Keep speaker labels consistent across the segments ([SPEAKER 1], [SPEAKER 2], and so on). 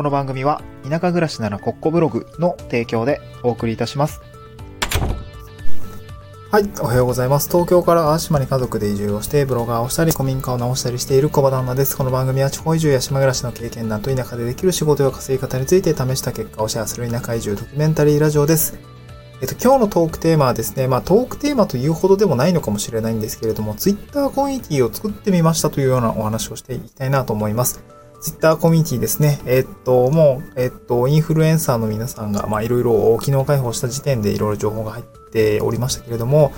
[SPEAKER 1] この番組は田舎暮らしならコッコブログの提供でお送りいたします。はい、おはようございます。東京から淡島に家族で移住をして、ブロガーをしたり、古民家を直したりしている小場旦那です。この番組は地方移住や島暮らしの経験談と田舎でできる仕事や稼ぎ方について試した結果をシェアする田舎移住ドキュメンタリーラジオです。えっと、今日のトークテーマはですね、まあトークテーマというほどでもないのかもしれないんですけれども、Twitter コミュニティを作ってみましたというようなお話をしていきたいなと思います。Twitter コミュニティですね。えっと、もう、えっと、インフルエンサーの皆さんが、まあいろいろ機能開放した時点でいろいろ情報が入っておりましたけれども、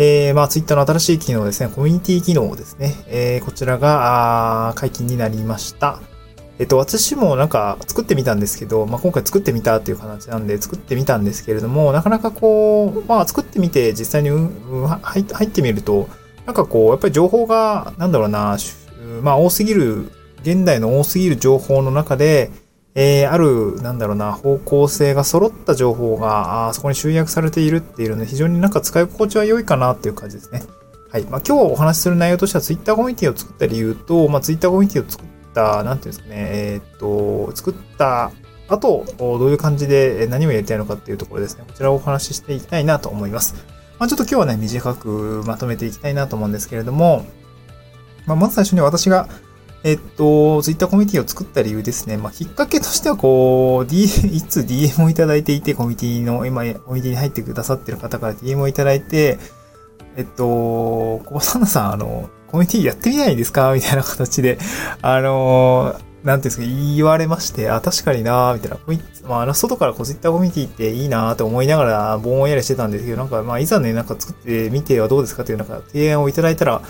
[SPEAKER 1] えー、まあ、ツイッターの新しい機能ですね、コミュニティ機能ですね。えー、こちらが、あ解禁になりました。えっと、私もなんか作ってみたんですけど、まあ、今回作ってみたっていう形なんで作ってみたんですけれども、なかなかこう、まあ、作ってみて実際にうんうん入ってみると、なんかこう、やっぱり情報が、なんだろうな、まあ、多すぎる、現代の多すぎる情報の中で、えー、ある、なんだろうな、方向性が揃った情報が、あそこに集約されているっていうので、非常になんか使い心地は良いかなっていう感じですね。はい。まあ、今日お話しする内容としては、ツイッターコミュニティを作った理由と、まあ、ツイッターコミュニティを作った、なんていうんですかね、えーっと、作った後、どういう感じで何をやりたいのかっていうところですね。こちらをお話ししていきたいなと思います。まあ、ちょっと今日はね、短くまとめていきたいなと思うんですけれども、まあ、まず最初に私が、えっと、ツイッターコミュニティを作った理由ですね。まあ、きっかけとしては、こう、D、いつ DM をいただいていて、コミュニティの、今、コミュニティに入ってくださってる方から DM をいただいて、えっと、小バサナさん、あの、コミュニティやってみないですか？みたいな形で、あの、なんていうんですか、言われまして、あ、確かになみたいな。コミまあ、あの、外からこうツイッターコミュニティっていいなって思いながら、ぼんやりしてたんですけど、なんか、まあ、いざね、なんか作ってみてはどうですか？っていう、なんか、提案をいただいたら、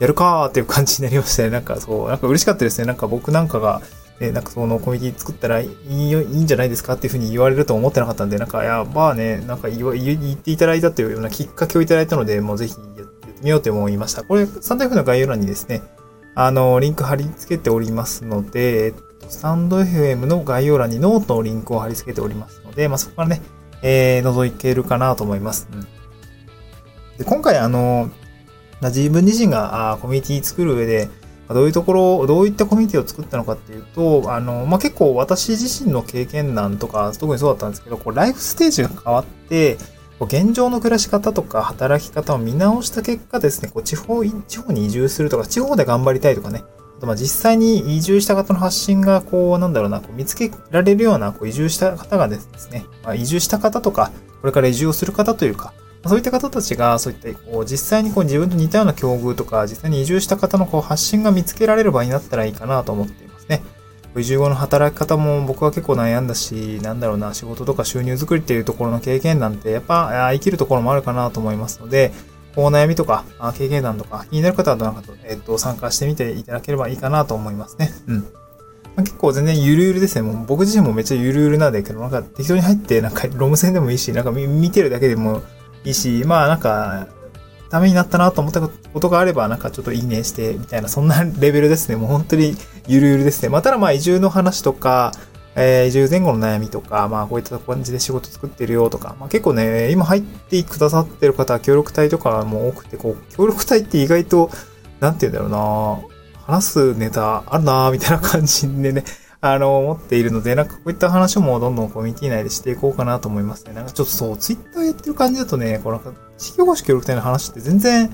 [SPEAKER 1] やるかーっていう感じになりましたね。なんかそう、なんか嬉しかったですね。なんか僕なんかが、ね、なんかそのコミュニティ作ったらいいよ、いいんじゃないですかっていうふうに言われると思ってなかったんで、なんか、いや、まあね、なんか言わ言言っていただいたというようなきっかけをいただいたので、もうぜひやってみようと思いました。これ、サンド F の概要欄にですね、あの、リンク貼り付けておりますので、えっと、スタンド FM の概要欄にノートのリンクを貼り付けておりますので、まあ、そこからね、えー、覗けるかなと思います。うん、で今回、あの、自分自身があコミュニティ作る上で、どういうところ、どういったコミュニティを作ったのかっていうと、あの、まあ、結構私自身の経験談とか、特にそうだったんですけど、こう、ライフステージが変わって、こう現状の暮らし方とか働き方を見直した結果ですね、こう地方、地方に移住するとか、地方で頑張りたいとかね、あとまあ実際に移住した方の発信が、こう、なんだろうな、こう見つけられるような、こう移住した方がですね、まあ、移住した方とか、これから移住をする方というか、そういった方たちが、そういった、こう、実際にこう自分と似たような境遇とか、実際に移住した方のこう発信が見つけられる場になったらいいかなと思っていますね。移住後の働き方も僕は結構悩んだし、なんだろうな、仕事とか収入作りっていうところの経験なんて、やっぱ生きるところもあるかなと思いますので、こう悩みとか、経験談とか、気になる方はなんかと、えっと、参加してみていただければいいかなと思いますね。うん。まあ、結構全然ゆるゆるですね。もう僕自身もめっちゃゆるゆるなんだけど、なんか適当に入って、なんかロム線でもいいし、なんか見てるだけでもいいし、まあなんか、ためになったなと思ったことがあれば、なんかちょっといいねして、みたいな、そんなレベルですね。もう本当にゆるゆるですね。まあ、ただまあ移住の話とか、えー、移住前後の悩みとか、まあこういった感じで仕事作ってるよとか、まあ結構ね、今入ってくださってる方は協力隊とかも多くて、こう、協力隊って意外と、なんて言うんだろうな話すネタあるなみたいな感じでね、あの、思っているので、なんかこういった話もどんどんコミュニティ内でしていこうかなと思いますね。なんかちょっとそう、ツイッターやってる感じだとね、こうなんか、地域保守協力隊の話って全然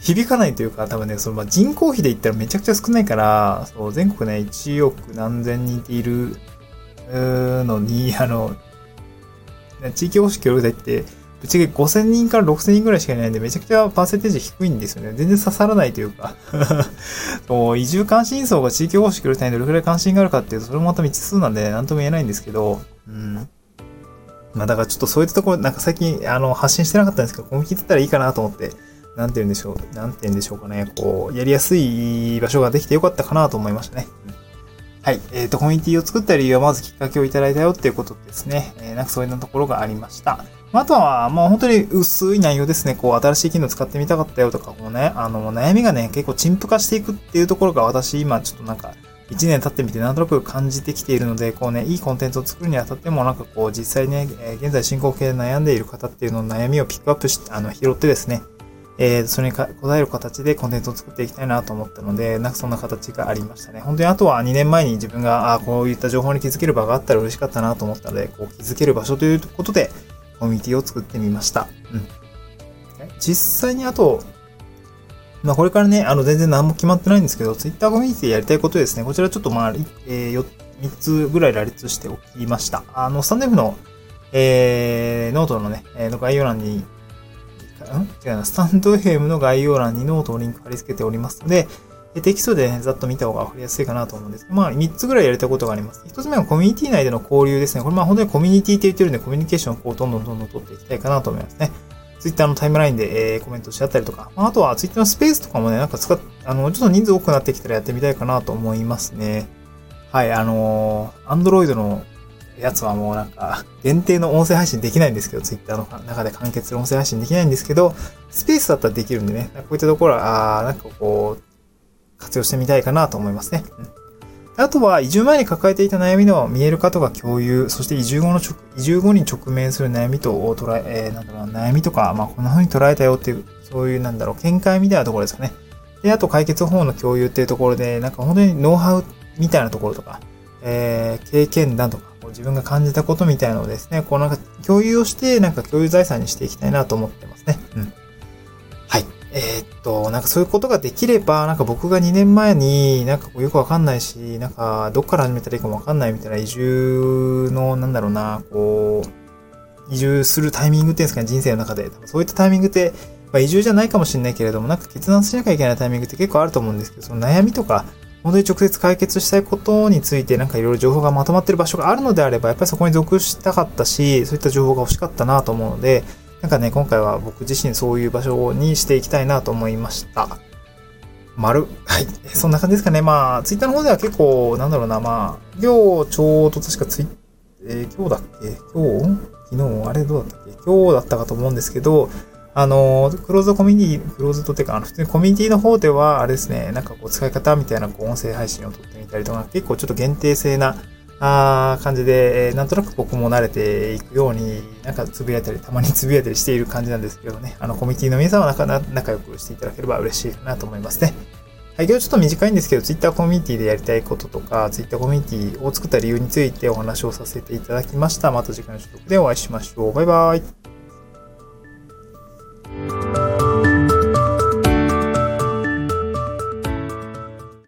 [SPEAKER 1] 響かないというか、多分ね、そのまあ人口比で言ったらめちゃくちゃ少ないから、そう、全国ね、1億何千人っているのに、あの、地域保守協力隊って、ぶっちゃけ5000人から6000人ぐらいしかいないんで、めちゃくちゃパーセンテージ低いんですよね。全然刺さらないというか、移住関心層が地域保守協力隊にどれくらい関心があるかっていうと、それもまた未知数なんで、なんとも言えないんですけど、うん。まあだからちょっとそういったところ、なんか最近、あの、発信してなかったんですけど、コミュニティだったらいいかなと思って、なんて言うんでしょう、なんて言うんでしょうかね、こう、やりやすい場所ができてよかったかなと思いましたね。はい。えっ、ー、と、コミュニティを作った理由はまずきっかけをいただいたよっていうことですね。えー、なんかそういうところがありました。あとは、もう本当に薄い内容ですね。こう、新しい機能使ってみたかったよとか、こうね、あの、悩みがね、結構陳腐化していくっていうところが私、今ちょっとなんか、1年経ってみてなんとなく感じてきているので、こうね、いいコンテンツを作るにあたっても、なんかこう、実際ね、え、現在進行形で悩んでいる方っていうのの悩みをピックアップして、あの、拾ってですね、えー、それに答える形でコンテンツを作っていきたいなと思ったので、なんかそんな形がありましたね。本当にあとは2年前に自分が、あこういった情報に気づける場があったら嬉しかったなと思ったので、こう気づける場所ということで、コミュニティを作ってみました。うん。実際にあと、まあこれからね、あの全然何も決まってないんですけど、Twitter コミュニティでやりたいことですね。こちらちょっとまあ、え、3つぐらい羅列しておきました。あの、スタエフの、えー、ノートのね、え、の概要欄に、ん？違うな、スタンド FM の概要欄にノートをリンク貼り付けておりますので、テキストで、ね、ざっと見た方がわかりやすいかなと思うんですけど、まあ、3つぐらいやりたいことがあります。1つ目はコミュニティ内での交流ですね。これまあ本当にコミュニティって言ってるんで、コミュニケーションをこうどんどんどんどん取っていきたいかなと思いますね。ツイッターのタイムラインで、えー、コメントし合ったりとか、まあ、あとはツイッターのスペースとかもね、なんか使っ、あの、ちょっと人数多くなってきたらやってみたいかなと思いますね。はい、あのー、Android のやつはもうなんか、限定の音声配信できないんですけど、Twitter の中で完結する音声配信できないんですけど、スペースだったらできるんでね、こういったところは、あなんかこう、活用してみたいかなと思いますね。あとは、移住前に抱えていた悩みの見える化とか共有、そして移住後の移住後に直面する悩みと捉え、え、なんだろう、悩みとか、まあ、こんな風に捉えたよっていう、そういう、なんだろう、見解みたいなところですかね。で、あと解決方法の共有っていうところで、なんか本当にノウハウみたいなところとか、えー、経験談とか、自分が感じたことみたいなのをですね、こうなんか共有をして、なんか共有財産にしていきたいなと思ってますね。うん。えー、っと、なんかそういうことができれば、なんか僕が2年前になんかよくわかんないし、なんかどっから始めたらいいかもわかんないみたいな移住の、なんだろうな、こう、移住するタイミングっていうんですかね、人生の中で。そういったタイミングって、まあ、移住じゃないかもしれないけれども、なんか決断しなきゃいけないタイミングって結構あると思うんですけど、その悩みとか、本当に直接解決したいことについてなんかいろいろ情報がまとまってる場所があるのであれば、やっぱりそこに属したかったし、そういった情報が欲しかったなと思うので、なんかね、今回は僕自身そういう場所にしていきたいなと思いました。丸？はい。そんな感じですかね。まあ、ツイッターの方では結構、なんだろうな、まあ、今日ちょうど確かツイッえー、今日だっけ？今日？昨日？あれどうだったっけ？今日だったかと思うんですけど、あの、クローズドコミュニティ、クローズドってか、あの、普通にコミュニティの方では、あれですね、なんかこう、使い方みたいな、こう、音声配信を撮ってみたりとか、結構ちょっと限定性な、あ感じで、えー、なんとなく僕も慣れていくように、なんかつぶやいたり、たまにつぶやいたりしている感じなんですけどね、あの、コミュニティの皆さんは仲仲良くしていただければ嬉しいなと思いますね。はい、今日ちょっと短いんですけど、Twitter コミュニティでやりたいこととか、Twitter コミュニティを作った理由についてお話をさせていただきました。また次回の収録でお会いしましょう。バイバイ。